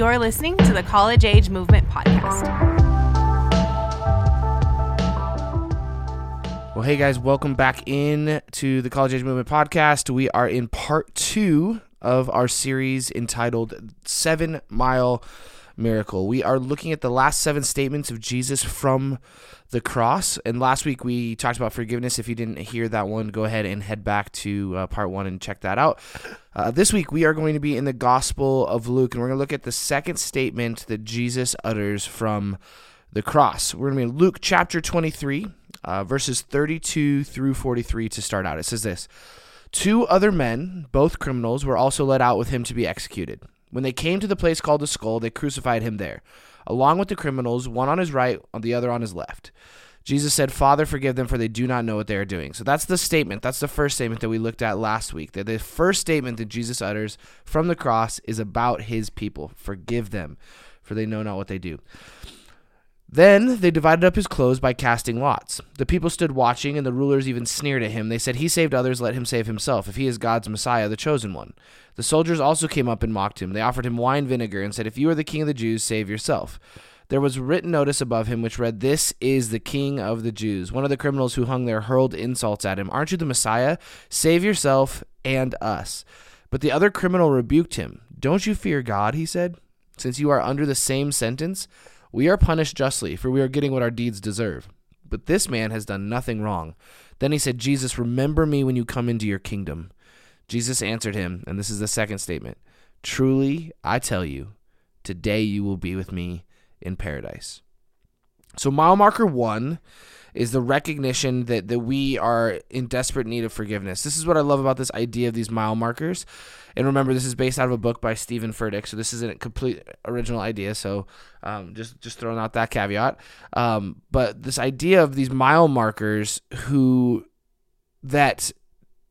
You're listening to the College Age Movement Podcast. Well, hey guys, welcome back in to the College Age Movement Podcast. We are in part two of our series entitled Seven Mile Miracle. We are looking at the last seven statements of Jesus from the cross. And last week we talked about forgiveness. If you didn't hear that one, go ahead and head back to uh, part one and check that out. Uh, this week we are going to be in the Gospel of Luke, and we're going to look at the second statement that Jesus utters from the cross. We're going to be in Luke chapter 23, uh, verses 32 through 43 to start out. It says this Two other men, both criminals, were also led out with him to be executed. When they came to the place called the skull, they crucified him there along with the criminals, one on his right, the other on his left. Jesus said, Father, forgive them, for they do not know what they are doing. So that's the statement. That's the first statement that we looked at last week. That the first statement that Jesus utters from the cross is about his people. Forgive them, for they know not what they do. Then they divided up his clothes by casting lots. The people stood watching, and the rulers even sneered at him. They said, He saved others, let him save himself, if he is God's Messiah, the chosen one. The soldiers also came up and mocked him. They offered him wine vinegar and said, If you are the king of the Jews, save yourself. There was written notice above him which read, This is the king of the Jews. One of the criminals who hung there hurled insults at him. Aren't you the Messiah? Save yourself and us. But the other criminal rebuked him. Don't you fear God, he said, since you are under the same sentence? We are punished justly, for we are getting what our deeds deserve. But this man has done nothing wrong. Then he said, Jesus, remember me when you come into your kingdom. Jesus answered him, and this is the second statement Truly, I tell you, today you will be with me in paradise. So, mile marker one is the recognition that, that we are in desperate need of forgiveness. This is what I love about this idea of these mile markers. And remember, this is based out of a book by Steven Furtick, so this isn't a complete original idea. So um, just just throwing out that caveat. Um, but this idea of these mile markers who that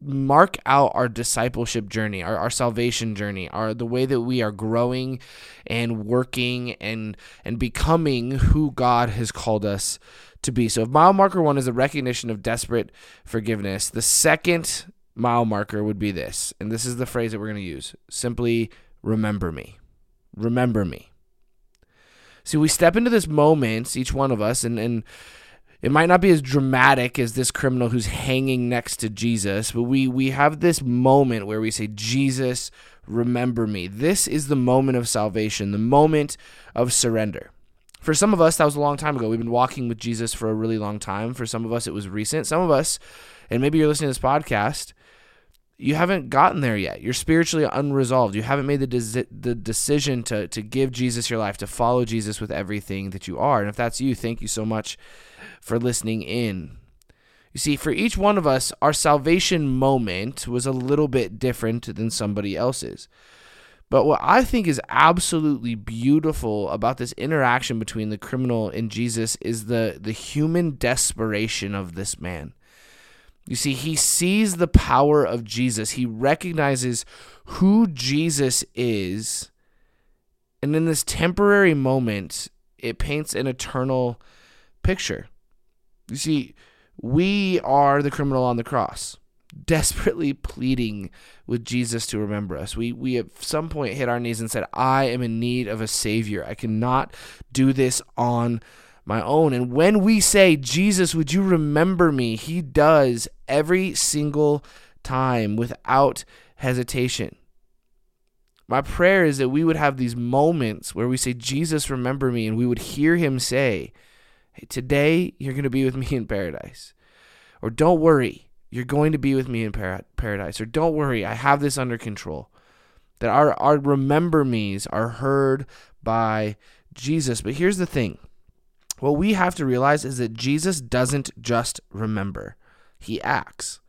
mark out our discipleship journey, our, our salvation journey, our the way that we are growing and working and and becoming who God has called us to be. So if mile marker one is a recognition of desperate forgiveness, the second mile marker would be this, and this is the phrase that we're going to use. Simply remember me. Remember me. See, we step into this moment, each one of us, and and it might not be as dramatic as this criminal who's hanging next to Jesus, but we we have this moment where we say, Jesus, remember me. This is the moment of salvation, the moment of surrender. For some of us, that was a long time ago. We've been walking with Jesus for a really long time. For some of us, it was recent. Some of us, and maybe you're listening to this podcast, you haven't gotten there yet. You're spiritually unresolved. You haven't made the the decision to to give Jesus your life, to follow Jesus with everything that you are. And if that's you, thank you so much for listening in. You see, for each one of us, our salvation moment was a little bit different than somebody else's. But what I think is absolutely beautiful about this interaction between the criminal and Jesus is the, the human desperation of this man. You see, he sees the power of Jesus, he recognizes who Jesus is. And in this temporary moment, it paints an eternal picture. You see, we are the criminal on the cross, desperately pleading with Jesus to remember us. We we at some point hit our knees and said, "I am in need of a savior. I cannot do this on my own." And when we say, "Jesus, would you remember me?" he does every single time without hesitation. My prayer is that we would have these moments where we say, Jesus, remember me, and we would hear him say, hey, today you're going to be with me in paradise. Or don't worry, you're going to be with me in par- paradise. Or don't worry, I have this under control. That our, our remember me's are heard by Jesus. But here's the thing what we have to realize is that Jesus doesn't just remember, he acts.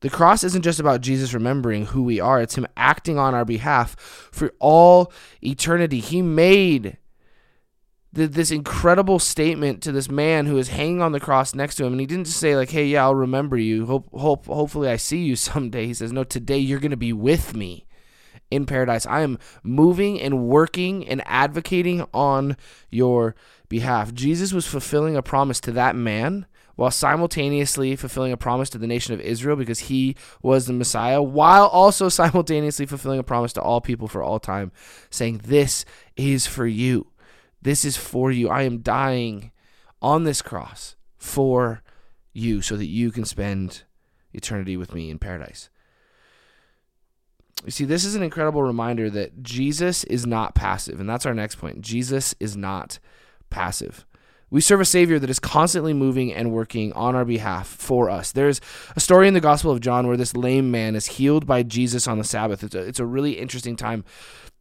The cross isn't just about Jesus remembering who we are, it's him acting on our behalf for all eternity. He made this incredible statement to this man who is hanging on the cross next to him. And he didn't just say like hey yeah i'll remember you. Hope, hope hopefully i see you someday. He says no today you're going to be with me in paradise. I am moving and working and advocating on your behalf. Jesus was fulfilling a promise to that man while simultaneously fulfilling a promise to the nation of Israel because he was the Messiah, while also simultaneously fulfilling a promise to all people for all time, saying, This is for you. This is for you. I am dying on this cross for you so that you can spend eternity with me in paradise. You see, this is an incredible reminder that Jesus is not passive. And that's our next point. Jesus is not passive. We serve a Savior that is constantly moving and working on our behalf for us. There's a story in the Gospel of John where this lame man is healed by Jesus on the Sabbath. It's a, it's a really interesting time.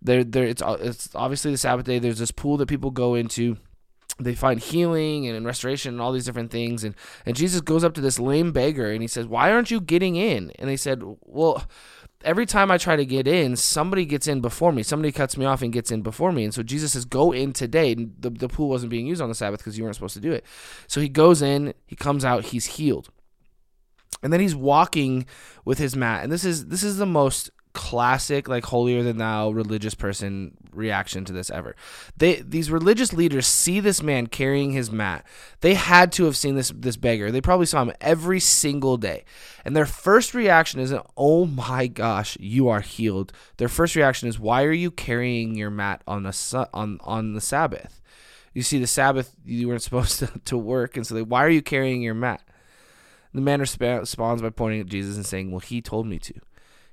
There, there, it's, uh, it's obviously the Sabbath day. There's this pool that people go into they find healing and restoration and all these different things and and Jesus goes up to this lame beggar and he says why aren't you getting in and they said well every time I try to get in, somebody gets in before me. Somebody cuts me off and gets in before me. And so Jesus says, Go in today. The, the pool wasn't being used on the Sabbath because you weren't supposed to do it. So he goes in, he comes out, he's healed. And then he's walking with his mat. And this is this is the most classic like holier than thou religious person reaction to this ever. They these religious leaders see this man carrying his mat. They had to have seen this this beggar. They probably saw him every single day. And their first reaction isn't, "Oh my gosh, you are healed." Their first reaction is, "Why are you carrying your mat on the on on the Sabbath?" You see the Sabbath you weren't supposed to, to work and so they, "Why are you carrying your mat?" The man responds by pointing at Jesus and saying, "Well, he told me to."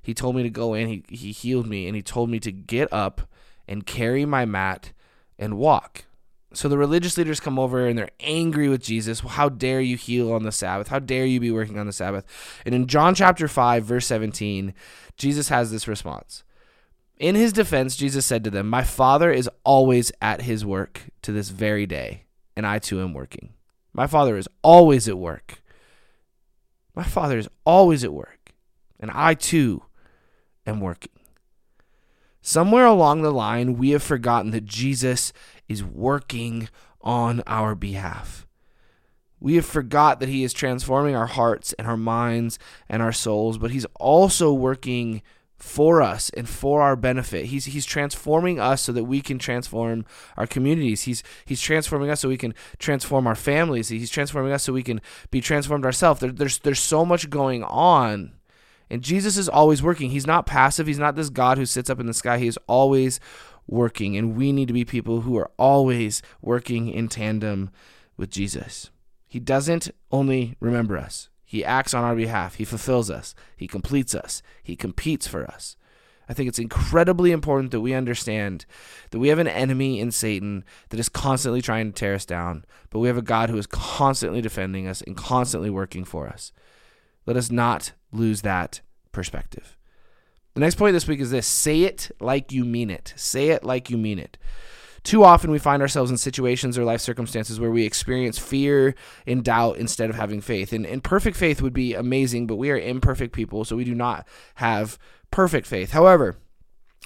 He told me to go in. He, he healed me and he told me to get up and carry my mat and walk. So the religious leaders come over and they're angry with Jesus. Well, how dare you heal on the Sabbath? How dare you be working on the Sabbath? And in John chapter 5, verse 17, Jesus has this response. In his defense, Jesus said to them, My Father is always at his work to this very day, and I too am working. My Father is always at work. My Father is always at work, and I too am working. Somewhere along the line, we have forgotten that Jesus is working on our behalf. We have forgot that he is transforming our hearts and our minds and our souls, but he's also working for us and for our benefit. He's he's transforming us so that we can transform our communities. He's he's transforming us so we can transform our families. He's transforming us so we can be transformed ourselves. There, there's there's so much going on and Jesus is always working. He's not passive. He's not this God who sits up in the sky. He is always working. And we need to be people who are always working in tandem with Jesus. He doesn't only remember us, He acts on our behalf. He fulfills us, He completes us, He competes for us. I think it's incredibly important that we understand that we have an enemy in Satan that is constantly trying to tear us down, but we have a God who is constantly defending us and constantly working for us. Let us not lose that perspective. The next point this week is this say it like you mean it. Say it like you mean it. Too often we find ourselves in situations or life circumstances where we experience fear and doubt instead of having faith. And, and perfect faith would be amazing, but we are imperfect people, so we do not have perfect faith. However,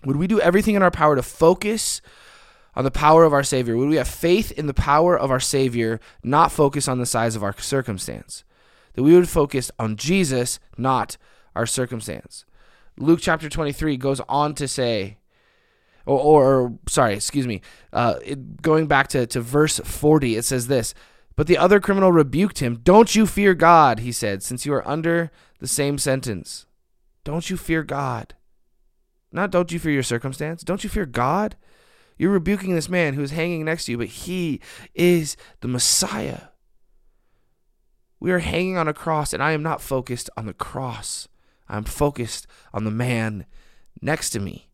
would we do everything in our power to focus on the power of our Savior? Would we have faith in the power of our Savior, not focus on the size of our circumstance? That we would focus on Jesus, not our circumstance. Luke chapter 23 goes on to say, or, or, or sorry, excuse me, uh, it, going back to, to verse 40, it says this But the other criminal rebuked him. Don't you fear God, he said, since you are under the same sentence. Don't you fear God? Not don't you fear your circumstance. Don't you fear God? You're rebuking this man who is hanging next to you, but he is the Messiah. We are hanging on a cross, and I am not focused on the cross. I'm focused on the man next to me.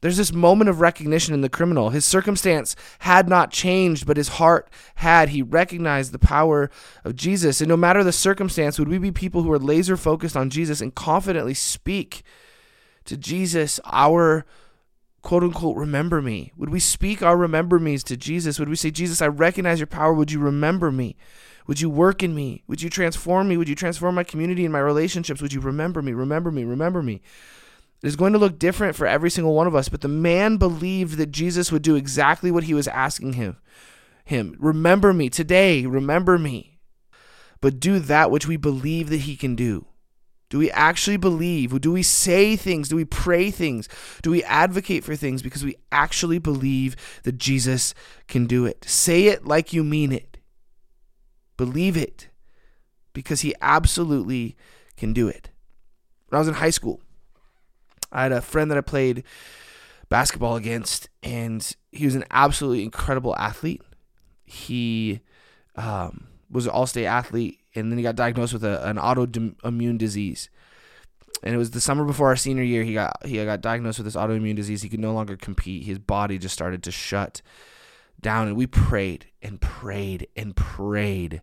There's this moment of recognition in the criminal. His circumstance had not changed, but his heart had. He recognized the power of Jesus. And no matter the circumstance, would we be people who are laser focused on Jesus and confidently speak to Jesus, our quote unquote, remember me? Would we speak our remember me's to Jesus? Would we say, Jesus, I recognize your power. Would you remember me? Would you work in me? Would you transform me? Would you transform my community and my relationships? Would you remember me? Remember me? Remember me? It is going to look different for every single one of us, but the man believed that Jesus would do exactly what he was asking him. Him, remember me today, remember me. But do that which we believe that he can do. Do we actually believe? Do we say things? Do we pray things? Do we advocate for things because we actually believe that Jesus can do it? Say it like you mean it. Believe it. because he absolutely can do it. When I was in high school, I had a friend that I played basketball against, and he was an absolutely incredible athlete. He um, was an all state athlete, and then he got diagnosed with a, an autoimmune disease. And it was the summer before our senior year. He got he got diagnosed with this autoimmune disease. He could no longer compete. His body just started to shut down, and we prayed and prayed and prayed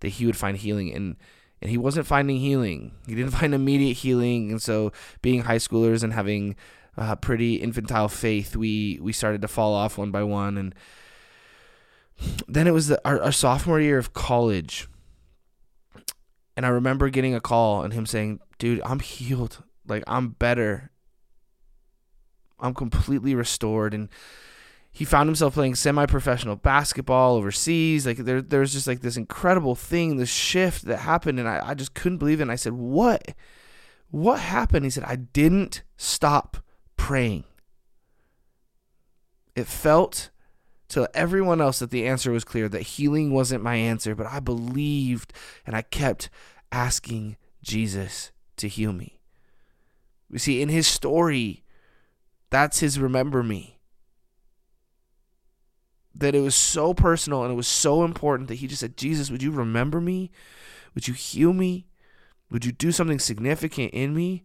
that he would find healing. And and he wasn't finding healing. He didn't find immediate healing, and so being high schoolers and having uh, pretty infantile faith, we we started to fall off one by one, and then it was the, our, our sophomore year of college, and I remember getting a call and him saying, "Dude, I'm healed. Like I'm better. I'm completely restored." And he found himself playing semi-professional basketball overseas. Like there, there was just like this incredible thing, this shift that happened, and I, I just couldn't believe it. And I said, "What? What happened?" He said, "I didn't stop praying. It felt to everyone else that the answer was clear, that healing wasn't my answer, but I believed and I kept asking Jesus to heal me. You see, in his story, that's his remember me. That it was so personal and it was so important that he just said, Jesus, would you remember me? Would you heal me? Would you do something significant in me?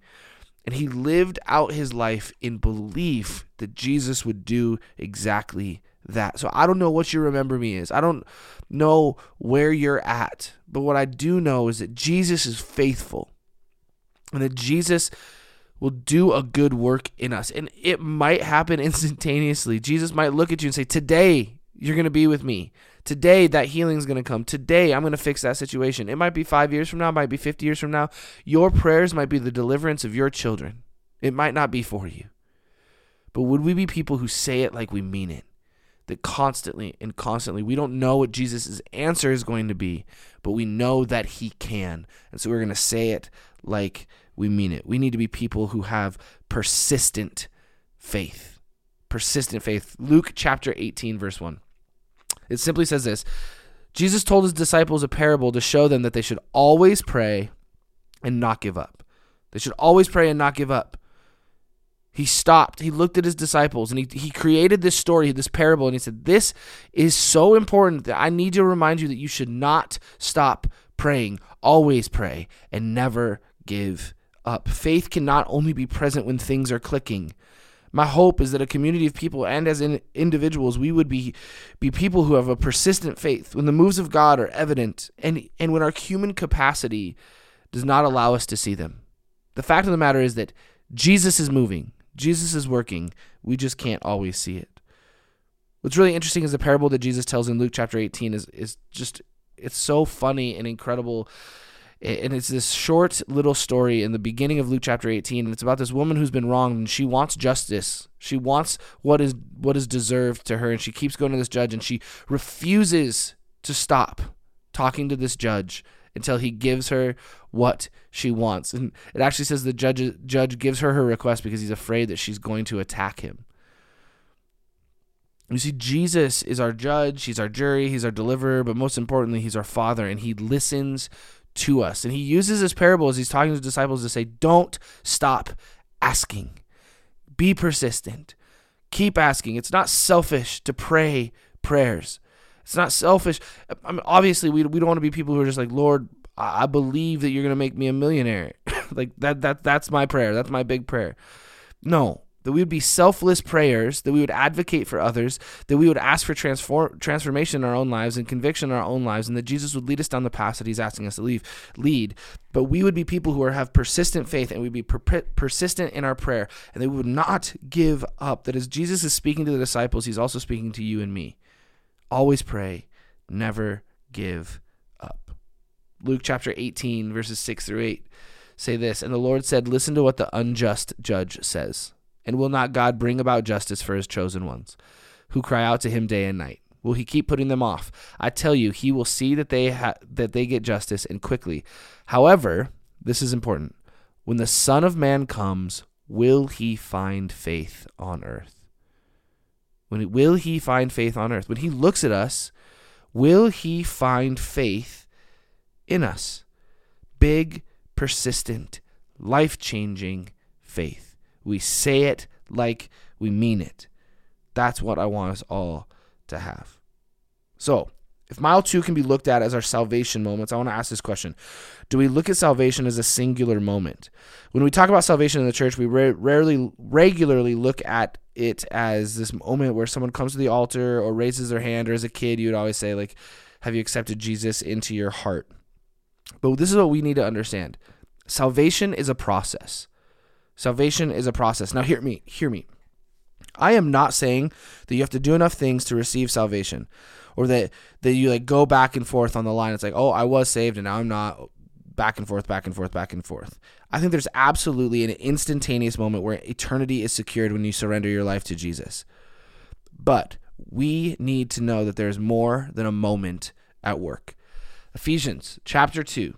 And he lived out his life in belief that Jesus would do exactly that. So I don't know what your remember me is. I don't know where you're at. But what I do know is that Jesus is faithful and that Jesus will do a good work in us. And it might happen instantaneously. Jesus might look at you and say, Today, you're going to be with me. Today, that healing is going to come. Today, I'm going to fix that situation. It might be five years from now, might be 50 years from now. Your prayers might be the deliverance of your children. It might not be for you. But would we be people who say it like we mean it? That constantly and constantly, we don't know what Jesus' answer is going to be, but we know that he can. And so we're going to say it like we mean it. We need to be people who have persistent faith. Persistent faith. Luke chapter 18, verse 1. It simply says this Jesus told his disciples a parable to show them that they should always pray and not give up. They should always pray and not give up. He stopped, he looked at his disciples, and he, he created this story, this parable, and he said, This is so important that I need to remind you that you should not stop praying. Always pray and never give up. Faith can not only be present when things are clicking, my hope is that a community of people and as in individuals we would be be people who have a persistent faith when the moves of God are evident and and when our human capacity does not allow us to see them. The fact of the matter is that Jesus is moving. Jesus is working. We just can't always see it. What's really interesting is the parable that Jesus tells in Luke chapter 18 is is just it's so funny and incredible and it's this short little story in the beginning of Luke chapter 18 and it's about this woman who's been wronged and she wants justice. She wants what is what is deserved to her and she keeps going to this judge and she refuses to stop talking to this judge until he gives her what she wants. And it actually says the judge judge gives her her request because he's afraid that she's going to attack him. You see, Jesus is our judge, he's our jury, he's our deliverer, but most importantly, he's our father, and he listens to us. And he uses this parable as he's talking to his disciples to say, Don't stop asking. Be persistent. Keep asking. It's not selfish to pray prayers. It's not selfish. I mean, obviously, we, we don't want to be people who are just like, Lord, I believe that you're going to make me a millionaire. like that, that, that's my prayer. That's my big prayer. No, that we would be selfless prayers, that we would advocate for others, that we would ask for transform, transformation in our own lives and conviction in our own lives, and that Jesus would lead us down the path that He's asking us to leave, lead. But we would be people who are, have persistent faith, and we'd be per- persistent in our prayer, and they would not give up. That as Jesus is speaking to the disciples, He's also speaking to you and me. Always pray, never give up. Luke chapter 18, verses 6 through 8 say this And the Lord said, Listen to what the unjust judge says. And will not God bring about justice for his chosen ones, who cry out to him day and night? Will he keep putting them off? I tell you, he will see that they ha- that they get justice and quickly. However, this is important. When the Son of Man comes, will he find faith on earth? When he, will he find faith on earth? When he looks at us, will he find faith in us? big, persistent, life changing faith. We say it like we mean it. That's what I want us all to have. So, if mile two can be looked at as our salvation moments, I want to ask this question Do we look at salvation as a singular moment? When we talk about salvation in the church, we ra- rarely, regularly look at it as this moment where someone comes to the altar or raises their hand, or as a kid, you would always say, like, Have you accepted Jesus into your heart? But this is what we need to understand salvation is a process. Salvation is a process. Now, hear me, hear me. I am not saying that you have to do enough things to receive salvation or that that you like go back and forth on the line. It's like, "Oh, I was saved and now I'm not." Back and forth, back and forth, back and forth. I think there's absolutely an instantaneous moment where eternity is secured when you surrender your life to Jesus. But we need to know that there's more than a moment at work. Ephesians chapter 2,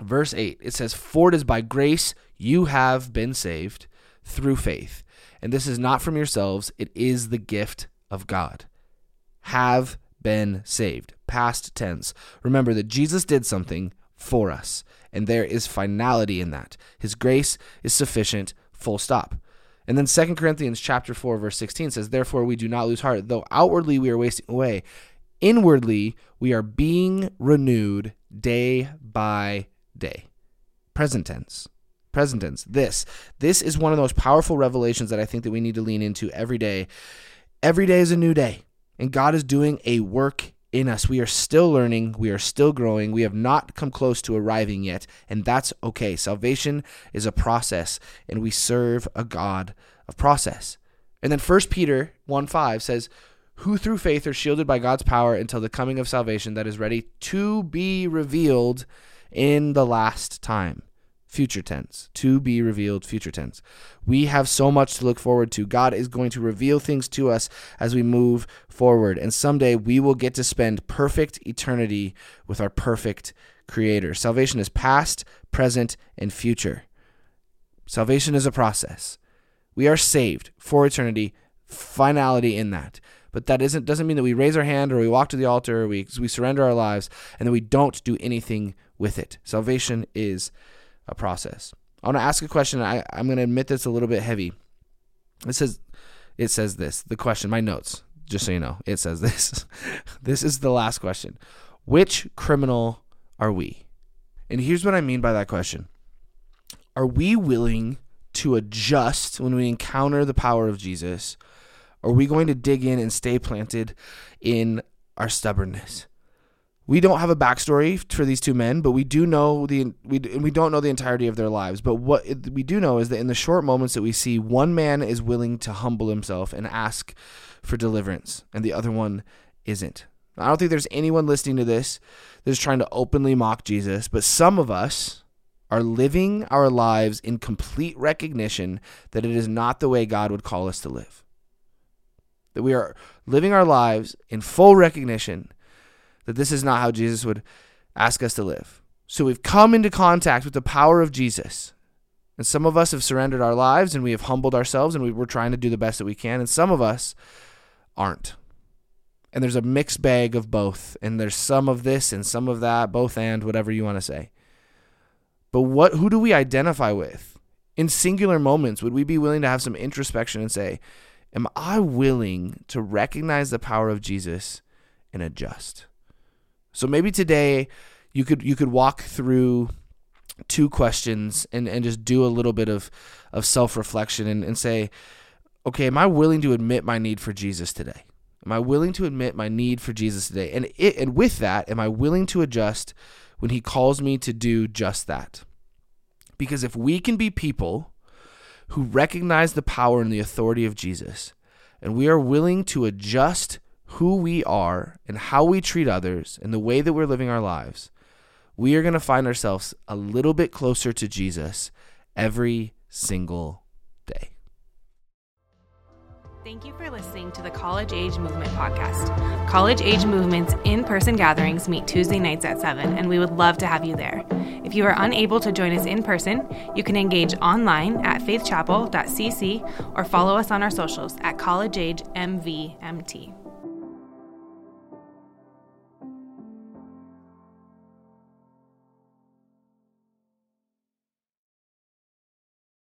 verse 8, it says, For it is by grace you have been saved through faith. And this is not from yourselves, it is the gift of God have been saved. Past tense. Remember that Jesus did something for us, and there is finality in that. His grace is sufficient, full stop. And then 2 Corinthians chapter 4 verse 16 says, "Therefore we do not lose heart, though outwardly we are wasting away, inwardly we are being renewed day by day." Present tense. Present tense. This. This is one of the most powerful revelations that I think that we need to lean into every day. Every day is a new day. And God is doing a work in us. We are still learning, we are still growing. We have not come close to arriving yet, and that's okay. Salvation is a process, and we serve a God of process. And then 1 Peter 1 5 says, Who through faith are shielded by God's power until the coming of salvation that is ready to be revealed in the last time future tense. To be revealed, future tense. We have so much to look forward to. God is going to reveal things to us as we move forward. And someday we will get to spend perfect eternity with our perfect Creator. Salvation is past, present, and future. Salvation is a process. We are saved for eternity, finality in that. But that isn't doesn't mean that we raise our hand or we walk to the altar or we we surrender our lives and then we don't do anything with it. Salvation is a process. I want to ask a question. I, I'm going to admit this a little bit heavy. It says, it says this. The question, my notes, just so you know, it says this. this is the last question. Which criminal are we? And here's what I mean by that question. Are we willing to adjust when we encounter the power of Jesus? Are we going to dig in and stay planted in our stubbornness? We don't have a backstory for these two men, but we do know the we we don't know the entirety of their lives. But what we do know is that in the short moments that we see, one man is willing to humble himself and ask for deliverance, and the other one isn't. I don't think there's anyone listening to this that's trying to openly mock Jesus, but some of us are living our lives in complete recognition that it is not the way God would call us to live. That we are living our lives in full recognition that this is not how Jesus would ask us to live. So we've come into contact with the power of Jesus. And some of us have surrendered our lives and we have humbled ourselves and we, we're trying to do the best that we can. And some of us aren't. And there's a mixed bag of both. And there's some of this and some of that, both and whatever you want to say. But what who do we identify with? In singular moments, would we be willing to have some introspection and say, Am I willing to recognize the power of Jesus and adjust? So maybe today you could you could walk through two questions and, and just do a little bit of, of self reflection and, and say, okay, am I willing to admit my need for Jesus today? Am I willing to admit my need for Jesus today? And it, and with that, am I willing to adjust when he calls me to do just that? Because if we can be people who recognize the power and the authority of Jesus, and we are willing to adjust who we are and how we treat others and the way that we're living our lives, we are going to find ourselves a little bit closer to Jesus every single day. Thank you for listening to the College Age Movement podcast. College Age Movement's in person gatherings meet Tuesday nights at 7, and we would love to have you there. If you are unable to join us in person, you can engage online at faithchapel.cc or follow us on our socials at College Age MVMT.